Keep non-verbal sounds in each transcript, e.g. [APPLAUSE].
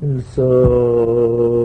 일성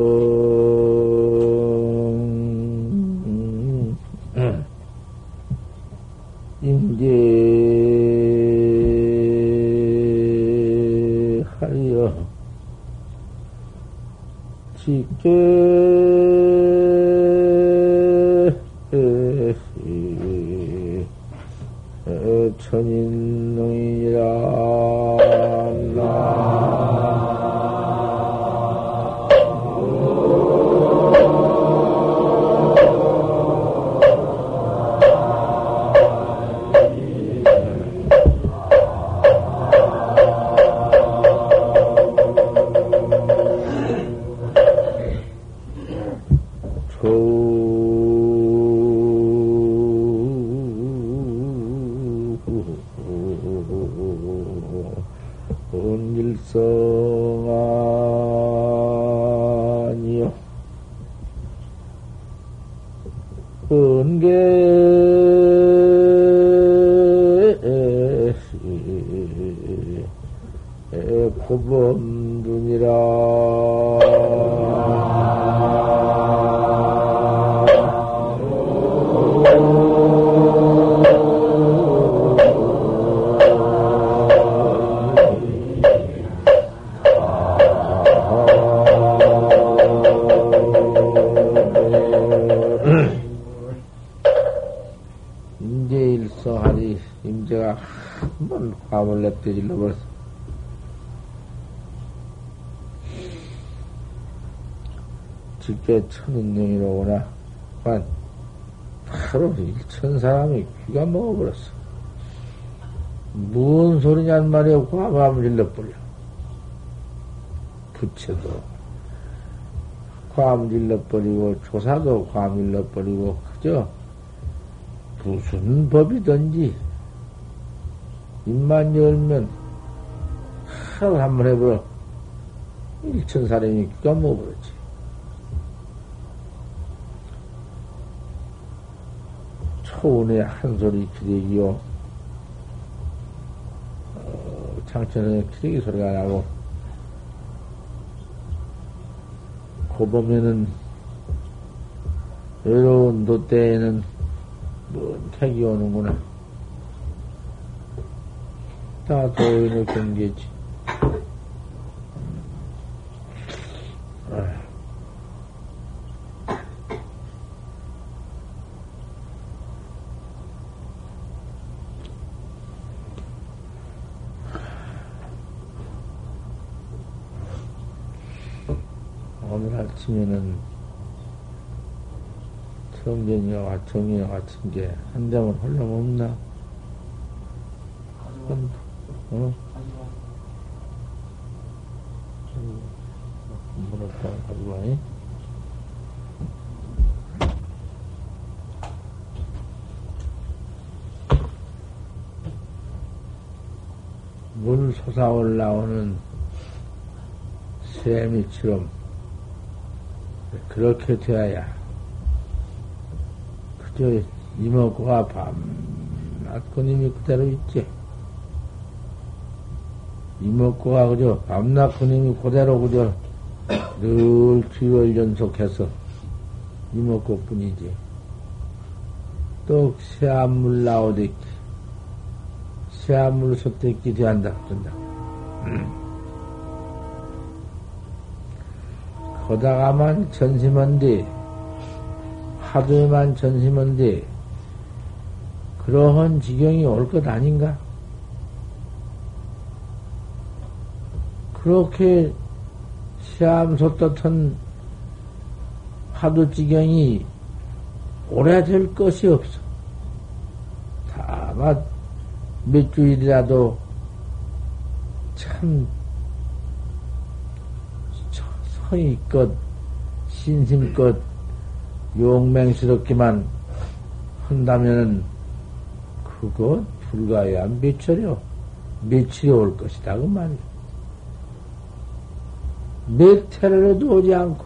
게 고범 눈이라 되질러 버렸어. 직계 천인령이로구나. 만, 바로 일천 사람이 귀가 먹어버렸어. 무슨 소리냔 말이야. 과감을 질러버려. 부채도 과음 질러버리고, 조사도 과음 질러버리고, 그저 무슨 법이든지 입만 열면 하루 한 번 해보러 일천 사람이 귀가 먹어버렸지. 초운의 한 소리 기대기요. 어, 창천의 기대기 소리가 나고, 고범에는 외로운 도때에는 뭔 택이 오는구나. 다 도인의 경계지. 오늘 아침에는 성전이와 정이와 같은 게한 점은 홀로 없나? 물 솟아 올라오는 쇠미처럼 그렇게 되어야 그저 이먹고가 밤낮고님이 그대로 있지. 이먹고가 그저 밤낮 그님이 그대로 그저 늘 기월 연속해서 이먹고 뿐이지. 또 새한물 나오듯이 새한물 섭대기 되한다 그런다. 거다가만 전심한데 하도에만 전심한데 그러한 지경이 올 것 아닌가? 그렇게 시암소 떴던 파도지경이 오래될 것이 없어. 다만 몇 주일이라도 참 성의껏 신심껏 용맹스럽기만 한다면은 그거 불가야 며칠이요. 며칠이 올 것이다 그 말이야. 몇 해를도 오지 않고,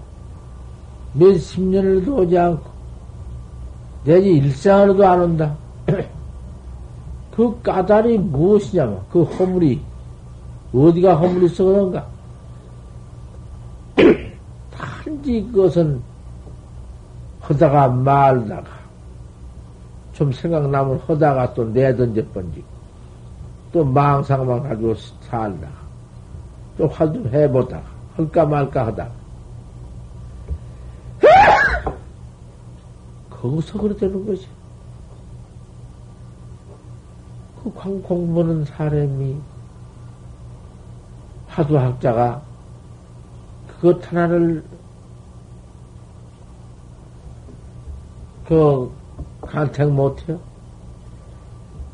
몇 십 년을도 오지 않고, 내지 일상으로도 안 온다. [CLEARS THROAT] 그 까닭이 무엇이냐면, 그 허물이, 어디가 허물이 썩어는가? [CLEARS THROAT] 단지 그것은 하다가 말다가 좀 생각나면 하다가 또 내던져 번지고 또 망상만 가지고 살다가 또 화두 해보다가 할까 말까 하다가 [LAUGHS] 거기서 그래 되는 거지. 그 광공 보는 사람이 화두학자가 그것 하나를 그 간택 못해요.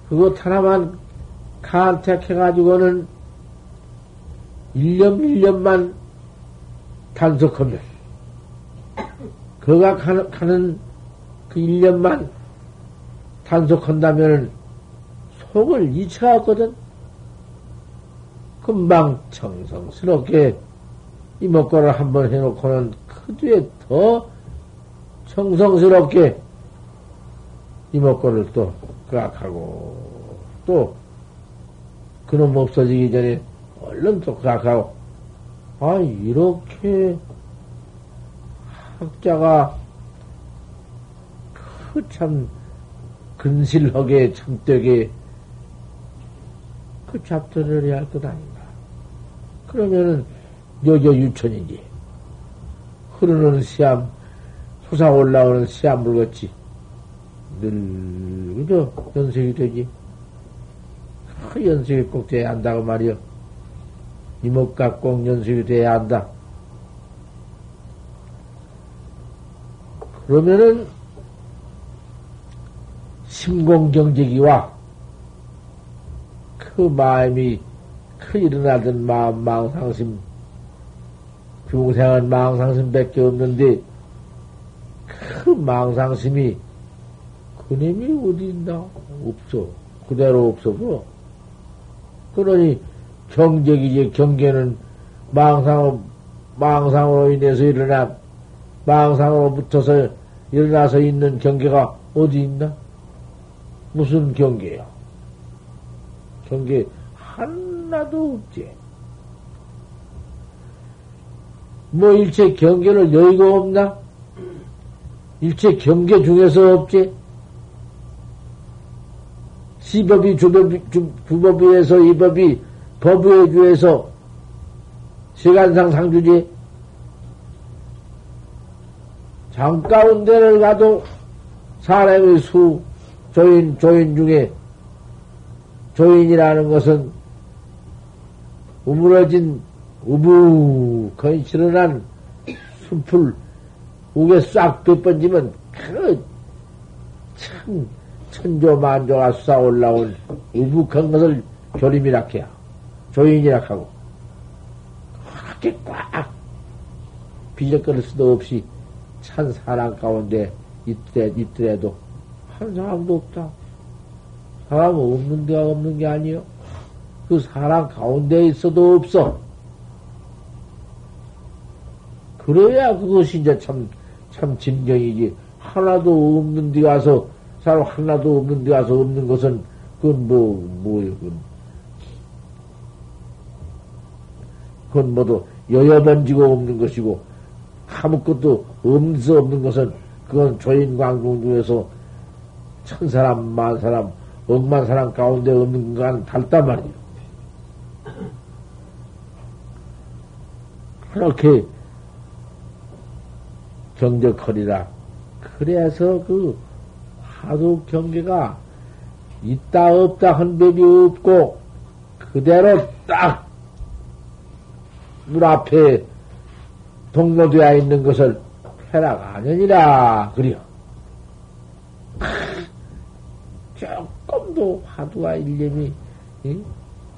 그것 하나만 간택해가지고는 1년, 1년만 단속하면, 그가 가는, 그 1년만 단속한다면 속을 잊혀갔거든. 금방 정성스럽게 이목구를 한번 해놓고는 그 뒤에 더 정성스럽게 이목구를 또 그악하고 또 그놈 없어지기 전에 얼른 또 그악하고 아 이렇게 학자가 그 참 근실하게 참되게 그 잡들을 해야 할 것 아닌가. 그러면은 여저 유천이지. 흐르는 시암, 솟아 올라오는 시암물 같이 늘 그저 연색이 되지. 그 연색이 꼭 돼야 한다고 말이여 이목각 꼭 연색이 돼야 한다. 그러면은 심공경제기와 그 마음이 그 일어나던 마음 망상심 중생은 망상심밖에 없는데 그 망상심이 그놈이 어디 있나? 없어. 그대로 없어 뭐 그러니 경적이지 경계는 망상 망상으로 인해서 일어난 망상으로 붙어서 일어나서 있는 경계가 어디 있나? 무슨 경계야? 경계 하나도 없지. 뭐 일체 경계를 여의가 없나? 일체 경계 중에서 없지? 시법이 주법이, 주, 주법위에서 이 법이 법위에 주에서 시간상 상주지? 장가운데를 가도 사람의 수, 조인, 조인 중에 조인이라는 것은 우물어진 우부 건실한 숲을 우게 싹 빗번지면 그참 천조만조가 쏴 올라온 우북한 것을 조림이라 해야 조인이라 하고 그렇게 꽉 비적거릴 수도 없이 찬 사람 가운데 있더래, 있더라도 한 사람도 없다. 사람 없는 데가 없는 게 아니요. 그 사람 가운데 있어도 없어. 그래야 그것이 이제 참, 참 진경이지. 하나도 없는 데 가서, 사람 하나도 없는 데 가서 없는 것은, 그건 뭐, 뭐예요, 그건. 그건 모두 여여 번지고 없는 것이고, 아무것도 없는 수 없는 것은, 그건 조인 광궁 중에서 천 사람, 만 사람, 억만 사람 가운데 없는 것과는 달단 말이에요. 그렇게 경적거리라. 그래서 그 하도 경계가 있다 없다 한 법이 없고 그대로 딱 물 앞에 동로되어 있는 것을 쾌락 아니니라 그려. [LAUGHS] 조금도 화두와 일념이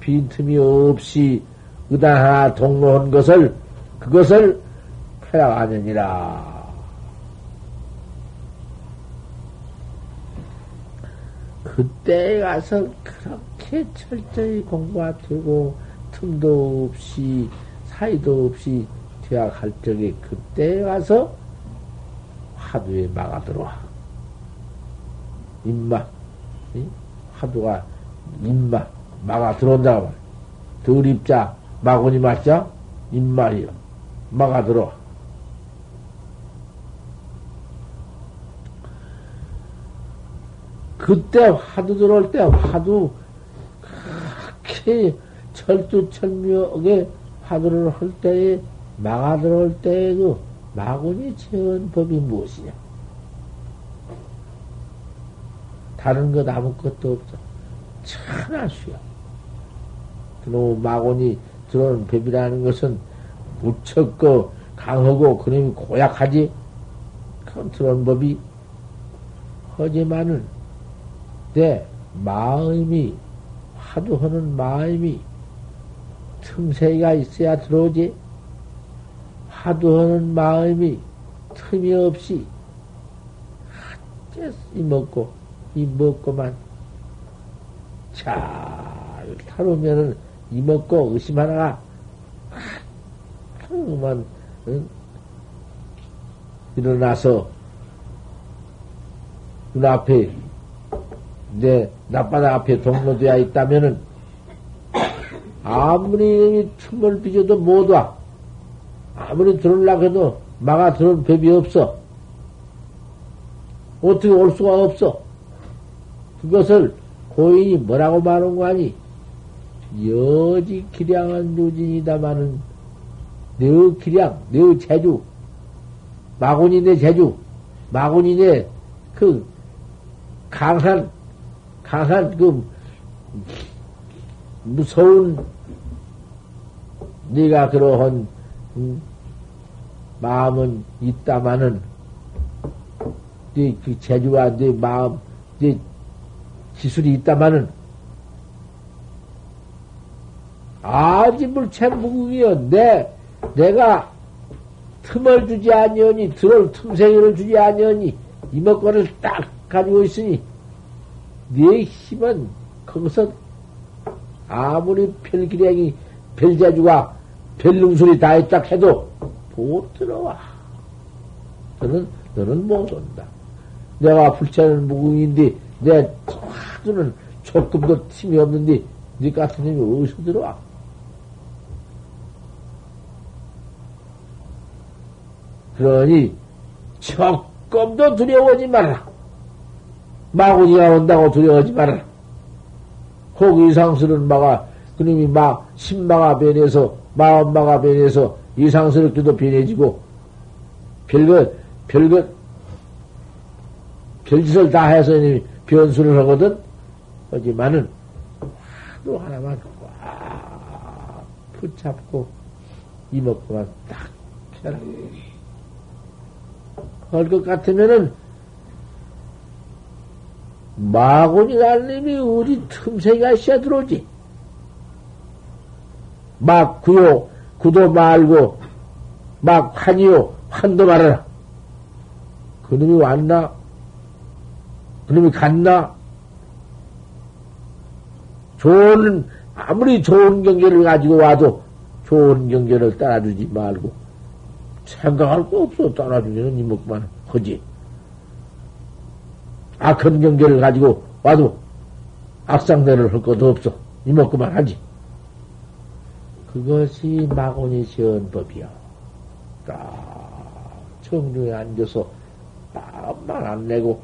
빈틈이 없이 의단 하나 동로한 것을 그것을 쾌락 아니니라. 그때 가서 그렇게 철저히 공부가 되고 틈도 없이 사이도 없이 퇴학할 적에 그때 와서 화두에 막아 들어와. 임마. 화두가 임마. 막아 들어온다고 말이야. 덜 입자. 마구니 맞자. 임마이요. 막아 들어와. 그때 화두 들어올 때 화두 그렇게 철두철미하게 화두를 할 때에 마가 들어올 때에도 마군이 채운 법이 무엇이냐? 다른 것 아무것도 없어. 천하수야. 그놈 마곤이 들어오는 법이라는 것은 무척 그 강하고 그놈이 고약하지? 그런 들어온 법이 하지만은 내 마음이 화두하는 마음이 틈새가 있어야 들어오지. 화두하는 마음이 틈이 없이 이 먹고 이 먹고만 잘 타놓으면은 이 먹고 의심 하나가 응? 일어나서 눈앞에 내 낮바다 앞에 동로되어 있다면은 아무리 틈을 빚어도 못 와. 아무리 들어올라 해도 막아 들어올 법이 없어. 어떻게 올 수가 없어. 그것을 고인이 뭐라고 말한 거 아니? 여지 기량은 유진이다마는 내 기량, 내 재주, 마군이 내 재주, 마군이 내그 강한, 강한 그 무서운 네가 그러한 음, 마음은 있다마는 네 그 재주와 네 마음, 네 기술이 있다마는 아지불체 무궁이여. 내 내가 틈을 주지 아니하니 들어올 틈새기를 주지 아니하니 이목권을 딱 가지고 있으니 네 힘은 거기서 아무리 별기량이 별자주가 별능술이 다 있다 해도 못 들어와. 너는 너는 못 온다. 내가 불체는 무궁인데 내 화두는 조금도 틈이 없는데 네 같은 놈이 어디서 들어와? 그러니 조금도 두려워하지 말아라. 마구니가 온다고 두려워하지 말아라. 혹 이상스러운 마가 그놈이 막 신마가 변해서 마음마가 변해서 이상스럽게도 변해지고 별것 별것 별짓을 다 해서 변수를 하거든. 하지만은 하루 하나만 꽉 붙잡고 이먹고만 딱 펴라. 할것 같으면은 마곤이라는 놈이 우리 틈새가 있어야 들어오지. 막 구요, 구도 말고, 막 환이요, 환도 말아라. 그놈이 왔나? 그놈이 갔나? 좋은, 아무리 좋은 경계를 가지고 와도 좋은 경계를 따라주지 말고, 생각할 거 없어. 따라주면 이먹만 하지. 악한 경계를 가지고 와도 악상대를 할 것도 없어. 이먹고만 하지. 그것이 마곤이 지은 법이야. 딱 정중에 앉아서 마음만 안 내고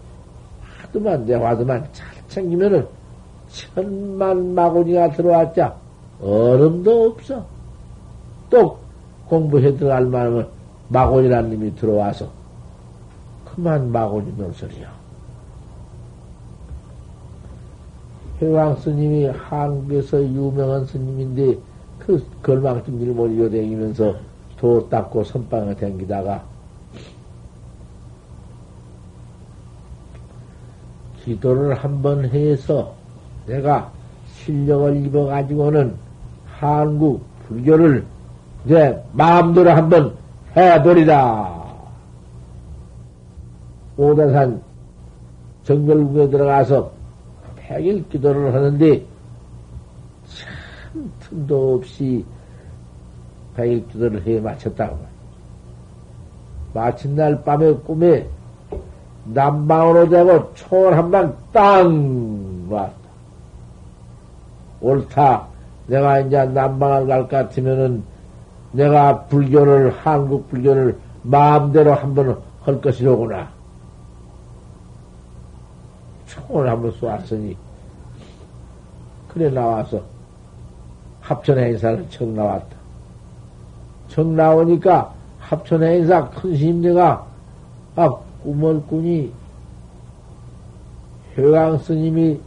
하도만 내 와도만 잘 챙기면은 천만 마곤이가 들어왔자 얼음도 없어. 또 공부해 들어갈 만하면 마곤이라는 님이 들어와서 그만 마곤이 논소리야. 회왕 스님이 한국에서 유명한 스님인데 그 걸망증 일몰이로 다니면서 도 닦고 선방에 댕기다가 기도를 한번 해서 내가 실력을 입어가지고는 한국 불교를 내 마음대로 한번 해버리다. 오대산 정결국에 들어가서 백일 기도를 하는데 참 틈도 없이 백일 기도를 해 마쳤다고. 마친 날 밤에 꿈에 남방으로 되고 초월 한방 땅 왔다. 옳다. 내가 이제 남방을 갈 것 같으면은 내가 불교를, 한국 불교를 마음대로 한번 할 것이로구나. 총을 한번 쏘았으니, 그래 나와서 합천 행사를 청 나왔다. 청 나오니까 합천 행사 큰 스님네가 아 꿈을 꾸니 효강 스님이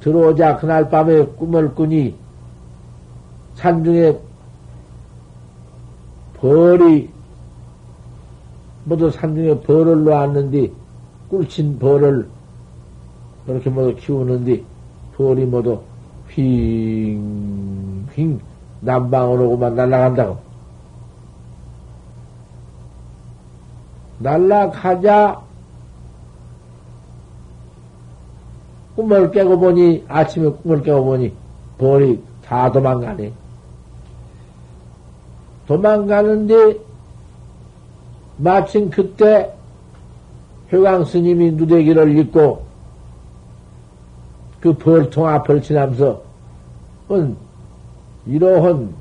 들어오자 그날 밤에 꿈을 꾸니 산중에 벌이 모두 산중에 벌을 놓았는데 꿀친 벌을 그렇게 모두 키우는데 벌이 모두 휙휙 남방으로만 날아간다고. 날아가자 꿈을 깨고 보니 아침에 꿈을 깨고 보니 벌이 다 도망가네. 도망가는데 마침 그때 효강 스님이 누대기를 입고 그 벌통 앞을 지나면서 이러한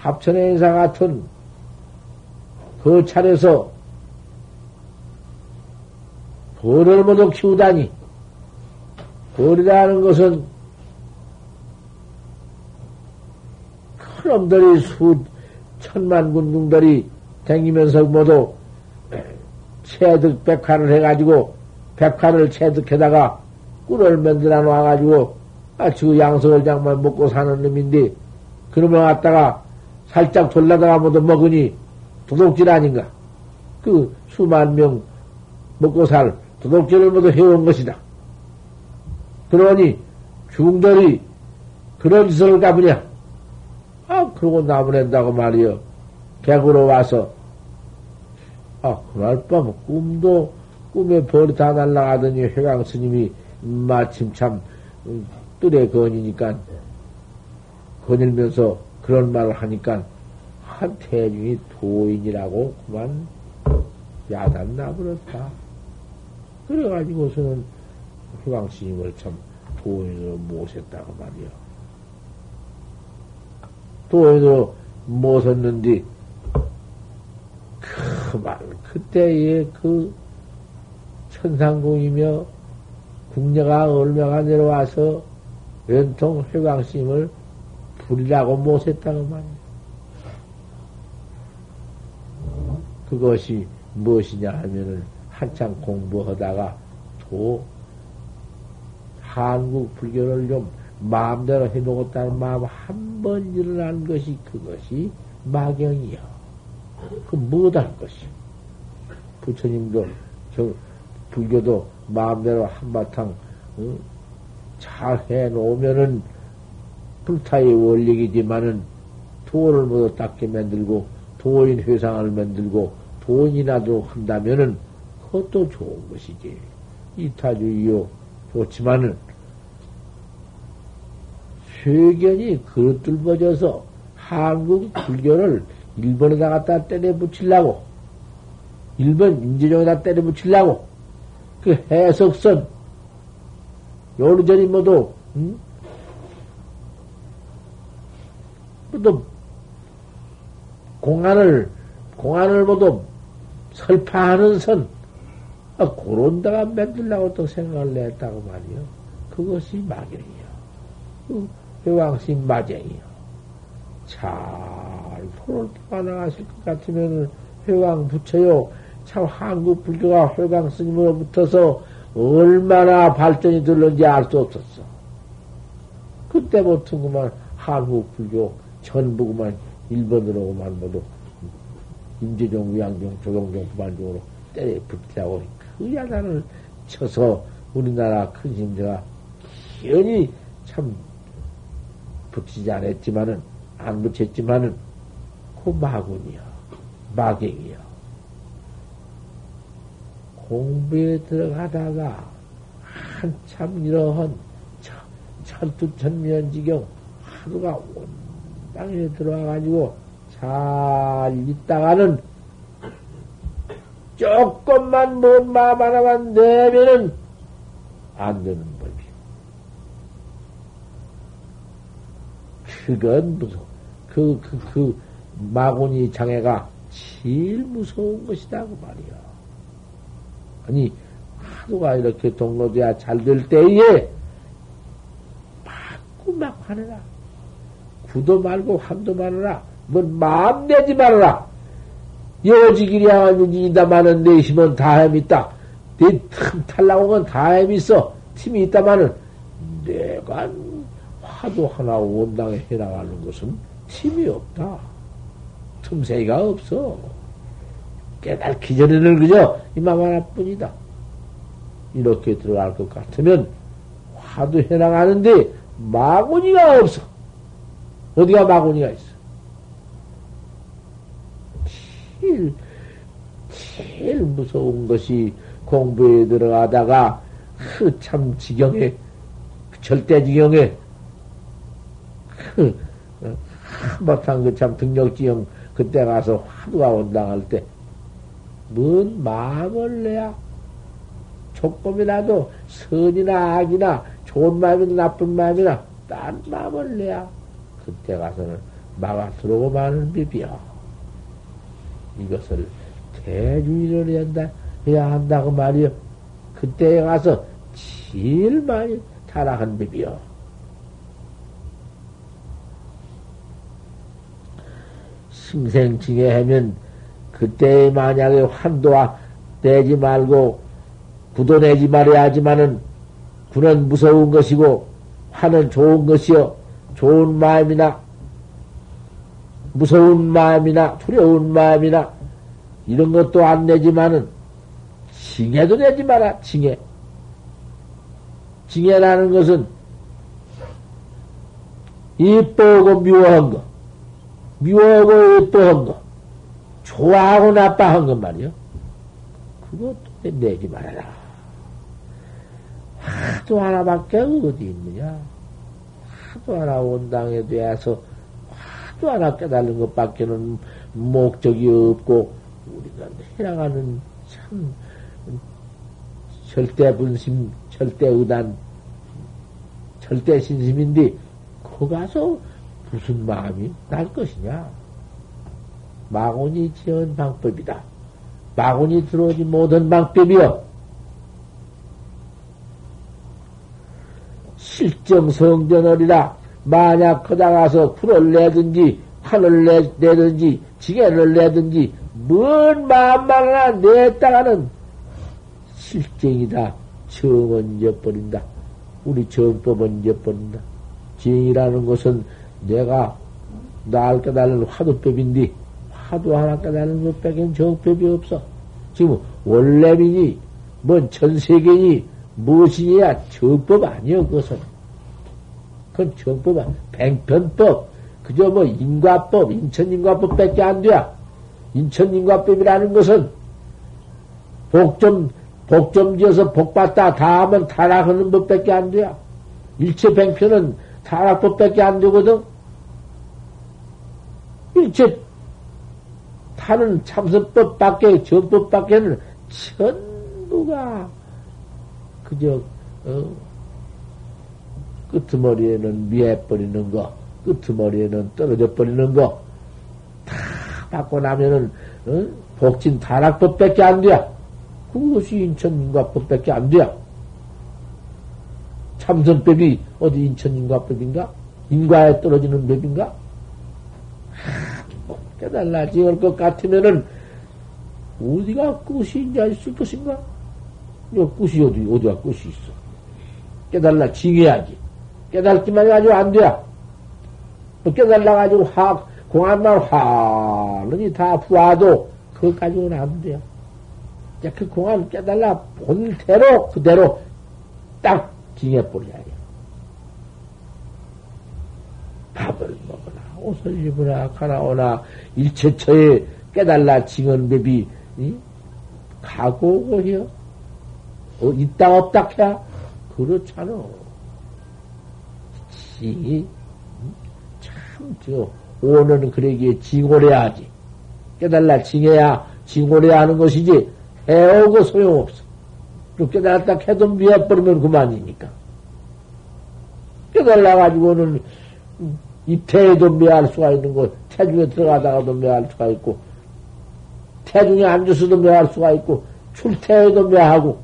합천의 인사 같은 그 차례에서 벌을 모두 키우다니 벌이라는 것은 큰 놈들이 수 천만 군중들이 댕기면서 모두 체득 백화를 해가지고 백화를 체득해다가 꿀을 만들어 놔가지고 아주 양석을 장만 먹고 사는 놈인데 그놈을 갖다가 살짝 돌라다가 모두 먹으니 도둑질 아닌가? 그 수만 명 먹고 살 도둑질을 모두 해온 것이다. 그러니 중들이 그런 짓을 가보냐? 아, 그러고 나무낸다고 말이여. 객으로 와서 아, 그날 밤 꿈도, 꿈에 벌이 다 날라가더니 회강 스님이 마침 참 뜰에 건이니까 거닐면서 그런 말을 하니까 한 태중이 도인이라고 그만 야단 나 버렸다. 그래가지고서는 회강 스님을 참 도인으로 모셨다고 말이야. 도인으로 모셨는데 그 말 그때의 그 천상궁이며 국녀가 얼마가 내려와서 연통 회광심을 부리라고 못했다고 말이야. 그것이 무엇이냐 하면은 한참 공부하다가 또 한국 불교를 좀 마음대로 해놓겠다는 마음 한 번 일어난 것이 그것이 마경이요. 그 못할 것이요. 부처님도 저 불교도 마음대로 한바탕 어? 잘 해놓으면은 불타의 원력이지만은 도를 모두 닦게 만들고 도인 회상을 만들고 돈이라도 한다면은 그것도 좋은 것이지. 이타주의요 좋지만은 세견이 그릇들 버져서 한국 불교를 일본에다 갖다 때려 붙이려고 일본 임재종에다 때려 붙이려고 그 해석선 요리저리 모두 응? 모두 공안을 공안을 모두 설파하는 선 아, 그런 데가 만들려고 또 생각을 냈다고 말이요. 그것이 마경이요. 그 회왕심 마경이요. 잘 포를 떠나가실 것 같으면 회왕 붙여요. 참 한국 불교가 회강 스님으로 붙어서 얼마나 발전이 들는지 알 수 없었어. 그때부터 그만 한국 불교 전부 그만 일본으로 그만 모두 임재종, 위양종, 조동종, 부반종으로 때려 붙이라고 그 야단을 쳐서 우리나라 큰 힘제가 기연히 참 붙이지 않았지만은, 안 붙였지만은, 그 마군이야. 마경이야. 공부에 들어가다가 한참 이러한 천투천면지경 하루가 온방에 들어와가지고 잘 있다가는 조금만 뭔 마음 하나만 내면은 안 되는 법이요. 그건 무서워. 그, 그, 그, 마구니 장애가 제일 무서운 것이다, 그 말이야. 아니, 화두가 이렇게 동로돼야 잘 될 때에 자꾸 막 화내라. 구도 말고 환도 말아라. 뭔 마음 내지 말아라. 여지기랴 하는지 이다마는 내심은 다햄 있다. 내 틈 탈라고 건 다햄 있어. 팀이 있다마는 내가 화도 하나 원당에 해나가는 것은 팀이 없다. 틈새가 없어. 깨달기 전에는 그저 이만 하나뿐이다. 이렇게 들어갈 것 같으면 화도 해나가는데 마구니가 없어. 어디가 마구니가 있어? 제일, 제일 무서운 것이 공부에 들어가다가 그 참 지경에, 절대 지경에, 그, 한바탕 그 참 등력지형 그때 가서 화두가 온당할 때, 뭔 마음을 내야 조금이라도 선이나 악이나 좋은 마음이나 나쁜 마음이나 딴 마음을 내야 그때 가서는 막아 들어오고 마는 비비야. 이것을 대주의를 해야 한다, 해야 한다고 말이요. 그때에 가서 제일 많이 타락한 비비요. 승생칭에 하면 그때 만약에 환도와 내지 말고 구도 내지 말아야 하지만은 구는 무서운 것이고 화는 좋은 것이요. 좋은 마음이나 무서운 마음이나 두려운 마음이나 이런 것도 안 내지만은 징해도 내지 마라. 징해. 징해라는 것은 이뻐하고 미워한 거 미워하고 이뻐한 거 좋아하고 나빠한 것 말이요. 그것도 내지 말아라. 하도 하나밖에 어디 있느냐. 하도 하나 온당에 대해서 하도 하나 깨달는 것밖에는 목적이 없고 우리가 해나가는 참 절대 분심, 절대 의단, 절대 신심인데 거 가서 무슨 마음이 날 것이냐? 마곤이 지은 방법이다. 마곤이 들어오지 못한 방법이여. 실정 성전을이라 만약 거다 가서 불을 내든지 환을 내, 내든지 지게를 내든지 뭔 마음만 하나 냈다가는 실정이다. 정은 잊어버린다. 우리 정법은 잊어버린다. 정이라는 것은 내가 날 깨달은 화두법인데 화두 하나 깨달은 것밖엔 정법이 없어. 지금 원래민이 뭔 전세계니 무엇이냐 정법 아니여 그것은. 그건 정법 아니야. 뱅편법. 그저 뭐 인과법, 인천인과법 밖에 안 돼. 인천인과법이라는 것은 복좀 복좀 지어서 복 받다 다 하면 타락하는 법 밖에 안 돼. 일체 뱅편은 타락법 밖에 안 되거든. 일체 타는 참선법밖에 정법밖에는 전부가 그저 어, 끄트머리에는 미해버리는 거, 끄트머리에는 떨어져 버리는 거, 다 받고 나면은, 어? 복진 다락법밖에 안 돼. 그것이 인천인과법밖에 안 돼. 참선법이 어디 인천인과법인가? 인과에 떨어지는 법인가? 뭐 깨달라지 할것 같으면은, 어디가 끝이 이제 있을 것인가? 요 끝이 어디, 어디가 끝이 있어? 깨달라 징해야지. 깨달기만 해가지고 안 돼. 뭐 깨달아가지고 화, 공안만 화는이 다 부하도 그거 가지고는 안 돼요. 그 공안 깨달라 본대로 그대로 딱 징해버려야 해요. 밥을 먹으나 옷을 입으나 가나오나 일체처에 깨달라 징언법이 가고 해요. 어, 있다 없다 해야 그렇잖아. 지, 참, 저, 오는 그러기에 징오래야지. 깨달라 징해야, 징오래야 하는 것이지, 해오고 소용없어. 또 깨달았다 해도 미해버리면 그만이니까. 깨달아가지고는 입태에도 매할 수가 있는 거, 태중에 들어가다가도 매할 수가 있고, 태중에 앉아서도 매할 수가 있고, 출퇴에도 매하고,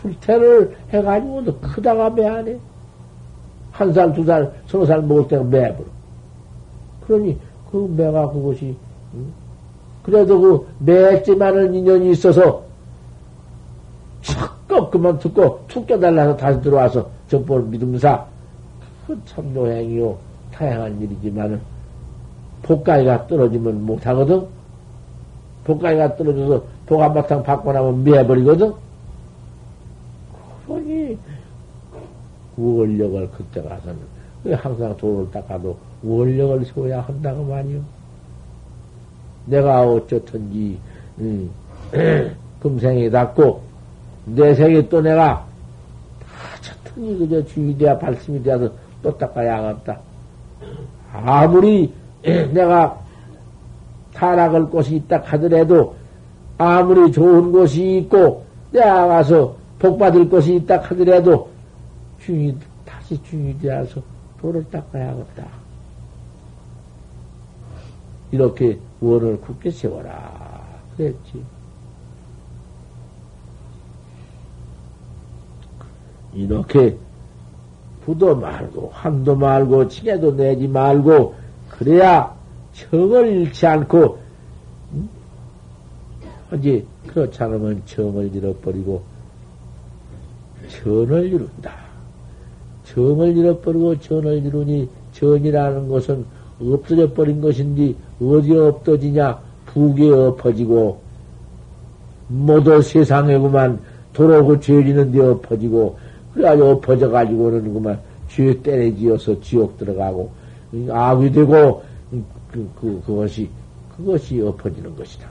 출퇴를 해가지고도 크다가 매하네. 한 살, 두 살, 서너 살 먹을 때가 매버려. 그러니 그 매가 그것이 응? 그래도 그 매지만은 인연이 있어서 척겁 그만 듣고 툭 깨달라서 다시 들어와서 정보를 믿음사 그 참노행이요 다양한 일이지만은 복가위가 떨어지면 못하거든. 복가위가 떨어져서 복 한바탕 받고 나면 매버리거든. 그러니 원력을 그때 가서는 항상 돈을 닦아도 원력을 세워야 한다고 말이요. 내가 어쩌든지 음, [CLEARS THROAT] 금생에 닿고 내 생에 또 내가 다쳤더니 그저 주의 돼야 발심이 되어서 또 닦아야 하겠다. 아무리 내가 타락할 곳이 있다 하더라도 아무리 좋은 곳이 있고 내가 가서 복 받을 곳이 있다 하더라도 주의 다시 주의 되어서 도를 닦아야겠다. 이렇게 원을 굳게 세워라. 그랬지. 이렇게 부도 말고, 한도 말고, 칭해도 내지 말고, 그래야 정을 잃지 않고, 응? 하지, 그렇지 않으면 정을 잃어버리고, 전을 이룬다. 정을 잃어버리고 전을 이루니, 전이라는 것은 없어져 버린 것인지, 어디에 없어지냐, 북에 엎어지고, 모두 세상에 그만 도로고 죄지는 데 엎어지고, 그래가지고 엎어져가지고는 그만 죄 때려지어서 지옥 들어가고, 악이 되고, 그, 그, 그것이, 그것이 엎어지는 것이다.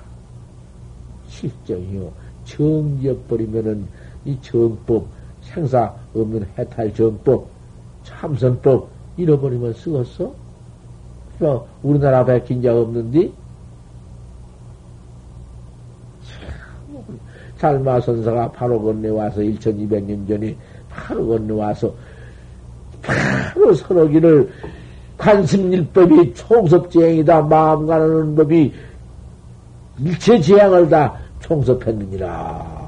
실정이요. 정지어버리면은 이 정법, 생사 없는 해탈 정법, 참선법, 잃어버리면 쓰겠어? 뭐, 우리나라 백힌 자 없는데? 살마 선사가 바로 건네 와서 1200년 전에 바로 건너와서 바로 서러기를 관심일법이 총섭재행이다 마음 가는 법이 일체 재앙을 다 총섭했느니라.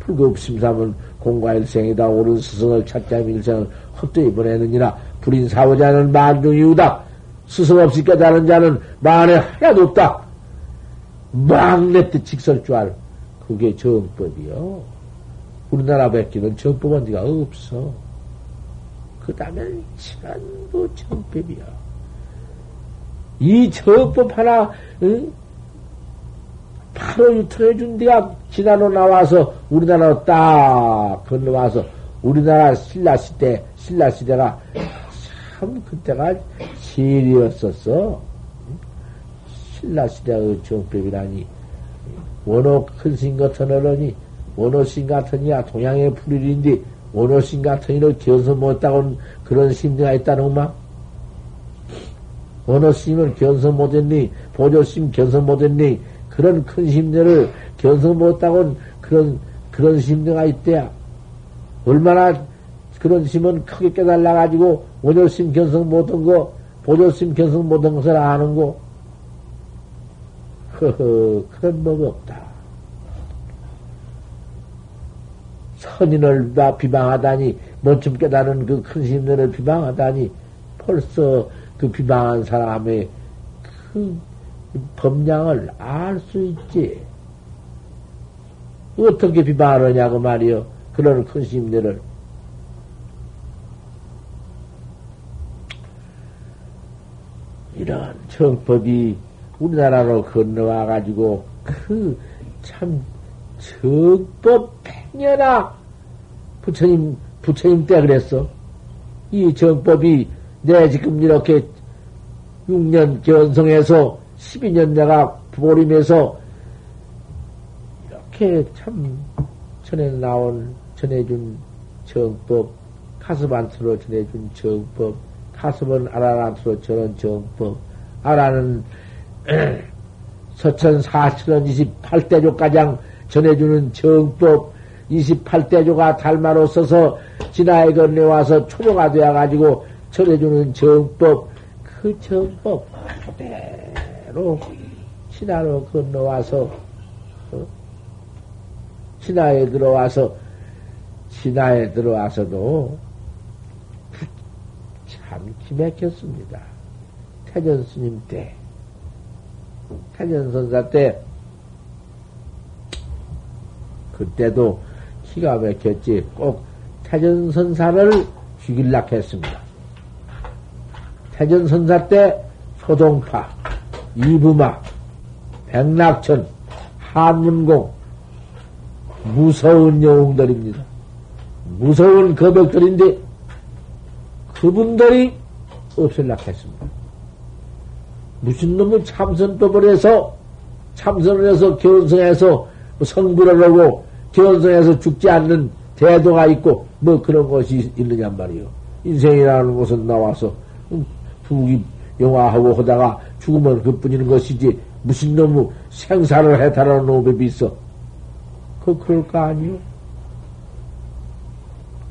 불급심삼은 공과일생이다. 옳은 스승을 찾자 일생을 헛되이 보내느니라. 불인 사오자는 만중이우다. 스승 없이 깨달은 자는 만에 하나도 없다. 막내 뜻 직설 줄 알. 그게 정법이요. 우리나라 백기는 정법은 네가 없어. 그 다음에 전부 정법이야. 이 정법 하나, 응? 바로 유통해준 데가 지나로 나와서 우리나라로 딱 건너와서 우리나라 신라 시대, 신라 시대가 참 그때가 실이었었어. 신라 시대의 정법이라니. 원호 큰신 같은 어른이 원호신 같으니야 동양의 불일인데 원호신 같으니를 견서 못하고 그런 심리가 있다는 마. 원호심을 견서 못했니 보조심 견서 못했니 그런 큰 심리를 견서 못하고 그런 그런 심리가 있대야. 얼마나 그런 심은 크게 깨달라 가지고 원효심 견성 못한 거 보조심 견성 못한 것을 아는 거. 허허 그런 법이 없다. 선인을 비방하다니, 멋좀 깨달은 그큰 심들을 비방하다니, 벌써 그 비방한 사람의 그 법량을 알 수 있지. 어떻게 비방하느냐고 말이요. 그런 큰 심들을. 이런 정법이 우리나라로 건너와가지고 그 참 정법 팽녀나 부처님, 부처님 때 그랬어. 이 정법이 내 지금 이렇게 6년 견성해서 12년 내가 보림해서 이렇게 참 전에 나온, 전해준 정법, 가슴 안으로 전해준 정법, 가슴은 아라란으로 전한 정법, 아라는 서천 사천원 28대조 가장 전해주는 정법, 28대조가 달마로 써서 진화에 건네와서 초보가 되어가지고 전해주는 정법, 그 정법 그대로 진화로 건너와서 어? 신화에 들어와서, 신화에 들어와서도 참 기맥혔습니다. 태전 스님 때, 태전 선사 때, 그때도 기가 막혔지. 꼭 태전 선사를 죽일락 했습니다. 태전 선사 때 소동파, 이부마, 백낙천, 한문공, 무서운 영웅들입니다. 무서운 거벽들인데 그분들이 없을락 했습니다. 무슨 놈의 참선법을 해서 참선을 해서 견성해서 성불을 하고 견성해서 죽지 않는 대도가 있고 뭐 그런 것이 있느냐 말이요. 인생이라는 곳은 나와서 부귀 영화하고 하다가 죽으면 그뿐인 것이지 무슨 놈의 생사를 해탈하는 놈이 있어. 그 그럴 거 아니요.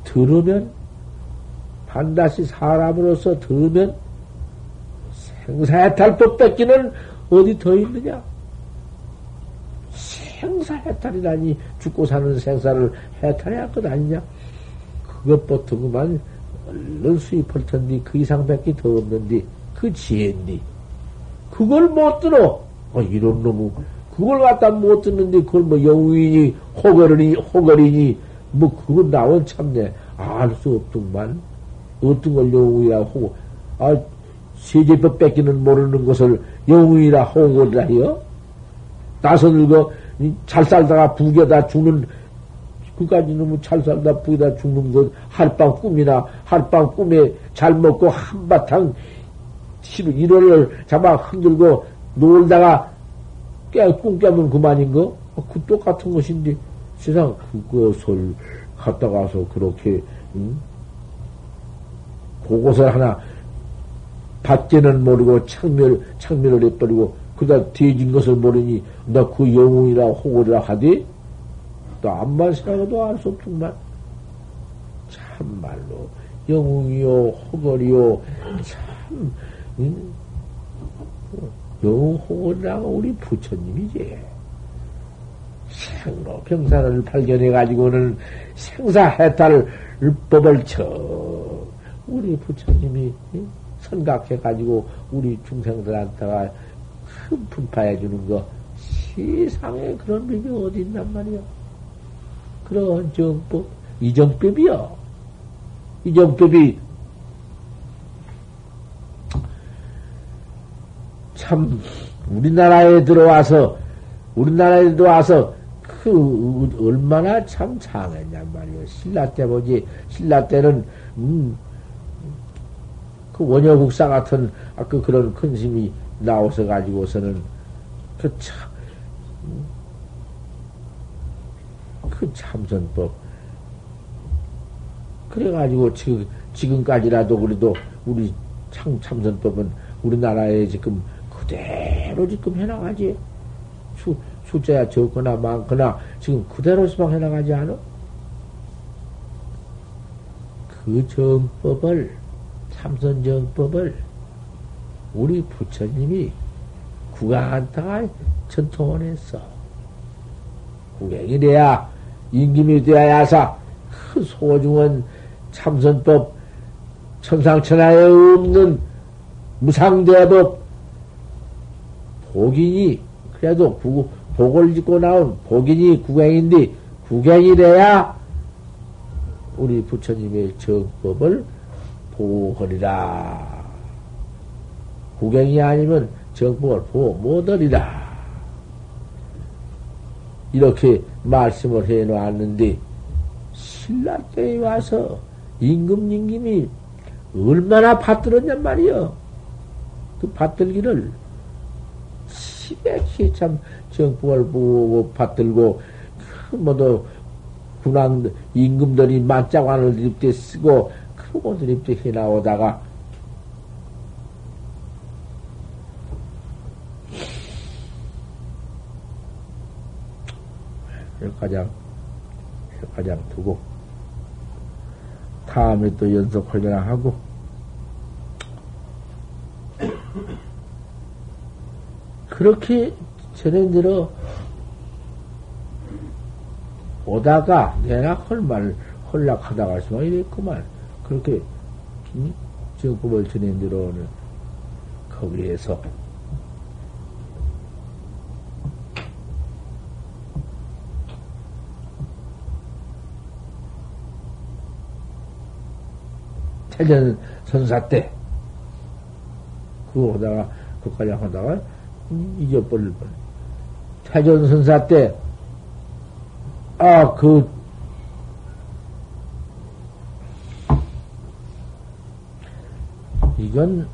들으면 반드시 사람으로서 들으면 생사해탈법 뺏기는 어디 더 있느냐? 생사 해탈이라니 죽고 사는 생사를 해탈해야 할것 아니냐? 그것부터 그만 얼른 수입할 텐데 그 이상밖에 더 없는데 그 지혜인데 그걸 못 들어. 어, 이런 놈은 그걸 갖다 못 듣는데 그걸 뭐 영웅이니 호거리니 호거리니 뭐 그거 나온 참네. 알 수 없더만. 어떤 걸 영웅이라 호고 아 세제법 뺏기는 모르는 것을 영웅이라 호거리라 해요 나서 늙어 잘 살다가 부겨다 죽는 그까지 놈은 잘 살다 부겨다 죽는 것 하룻밤 꿈이나 하룻밤 꿈에 잘 먹고 한바탕 일월을 잡아 흔들고 놀다가 깨, 꿈 깨면 그만인 거? 아, 그 똑같은 것인데 세상 그것을 갖다 가서 그렇게 응? 그것을 하나 받지는 모르고 창멸 창멸을 해버리고 그다 뒤진 것을 모르니 나 그 영웅이라 호구리라 하디? 또 암만 생각해도 알 수 없구만. 참말로. 영웅이요 호거리요 참. 응? 영웅 호거리라고 우리 부처님이지. 생로 병사를 발견해 가지고는 생사 해탈 법을 쳐. 우리 부처님이 선각해 가지고 우리 중생들한테가 큰 분파해 주는 거 세상에 그런 법이 어디 있단 말이야. 그런 정법, 이정법이요. 이정법이 참 우리나라에 들어와서 우리나라에 들어와서 그 얼마나 참 장했냔 말이요. 신라 때 보지 신라 때는 음, 그 원효국사 같은 아그 그런 큰 힘이 나오서 가지고서는 그 참, 그 참선법. 그래가지고 지금, 지금까지라도 그래도 우리 참, 참선법은 우리나라에 지금 그대로 지금 해나가지. 수, 숫자야 적거나 많거나 지금 그대로 수방 해나가지 않아? 그 정법을, 참선정법을 우리 부처님이 구강한타가 전통을 했어. 구경이 돼야, 임금이 돼야 야사, 그 소중한 참선법, 천상천하에 없는 무상대법, 복인이, 그래도 구, 복을 짓고 나온 복인이 구경인데, 구경이 돼야 우리 부처님의 정법을 보호하리라. 구경이 아니면 정법을 보호 못하리라. 이렇게 말씀을 해 놓았는데, 신라 때에 와서 임금 임금이 얼마나 받들었냔 말이요. 그 받들기를 심하게 참 정법을 보고 받들고, 그 뭐도 군왕 임금들이 만짝관을 드립대 쓰고, 크고 드립대 해 나오다가, 가장, 가장 두고, 다음에 또 연속 활동을 하고, 그렇게 전해들어 오다가 내가 헐말 헐락하다가 수만 이랬구만. 그렇게 정법을 전해 들어오는 거기에서 태전 선사 때 그거 하다가 그까지 하다가 잊어버릴 뻔. 태전 선사 때 아, 그, 이건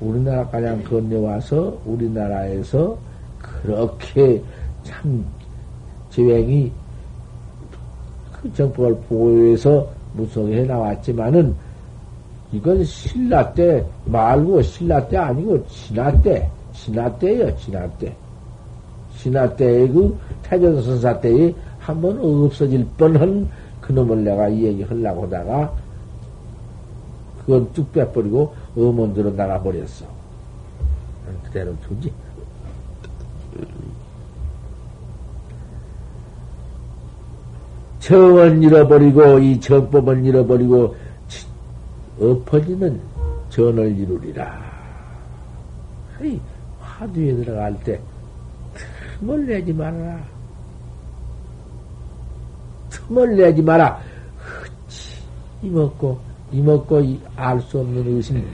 우리나라 가장 건네와서 우리나라에서 그렇게 참 재행이 그 정법을 보호해서 무속해 나왔지만은 이건 신라 때 말고 신라 때 아니고 진화 때, 진화 때예요, 진화 때. 진화 때의 그 태전선사 때에 한번 없어질 뻔한 그놈을 내가 이 얘기 하려고 하다가 그건 뚝 빼버리고 음원들로 나가버렸어. 그대로 두지. 정은 잃어버리고 이 정법은 잃어버리고 엎어지는 전을 이루리라. 이 화두에 들어갈 때 틈을 내지 말아라. 틈을 내지 마라. 흐치, 이먹고, 이먹고, 알 수 없는 의심,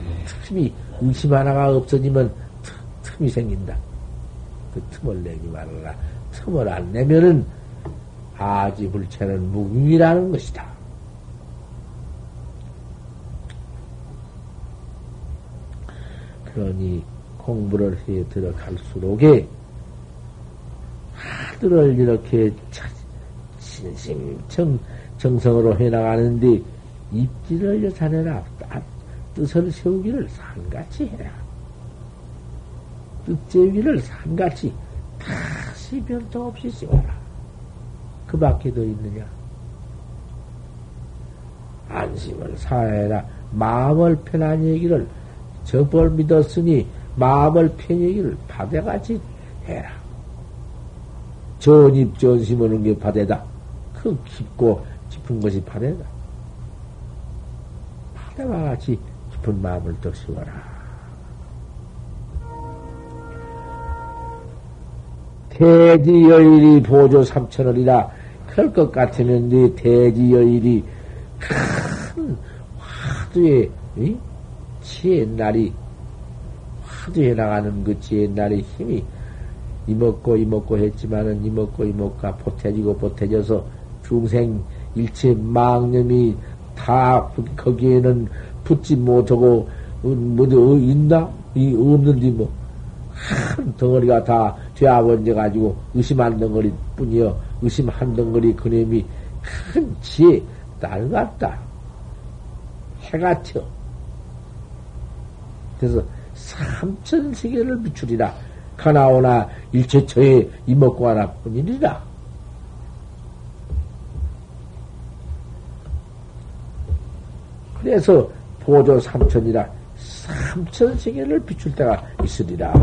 틈이, 의심 하나가 없어지면 틈, 이 생긴다. 그 틈을 내지 말아라. 틈을 안 내면은 아지불체는 무궁이라는 것이다. 그러니 공부를 해 들어갈수록에 하들을 이렇게 진심 정, 정성으로 해나가는데 입지를 여산해라. 뜻을 세우기를 산같이 해라. 뜻 세우기를 산같이 다시 변도 없이 세워라. 그 밖에 더 있느냐? 안심을 사해라. 마음을 편한 얘기를 정법을 믿었으니 마음을 편얘기를 바다같이 해라. 전입 전심 오는 게 바다다. 그 깊고 깊은 것이 바다다. 바다와 같이 깊은 마음을 더 씌워라. 대지 여일이 보조 삼천원이라 그럴 것 같으면 네 대지 여일이 큰 화두에 이? 지혜날이 화두해 나가는 그 지혜날의 힘이 이먹고 이먹고 했지만은 이먹고 이먹고 보태지고 보태져서 중생 일체 망념이 다 거기에는 붙지 못하고 뭐어 있나? 이 없는데 뭐. 한 덩어리가 다 죄아번져 가지고 의심 한 덩어리 뿐이여. 의심 한 덩어리 그놈이 큰 지혜 딸 같다. 해 같여 그래서 삼천 세계를 비추리라. 가나오나 일체처에 이먹고 하나 뿐이니라. 그래서 보조 삼천이라 삼천 세계를 비출 때가 있으리라.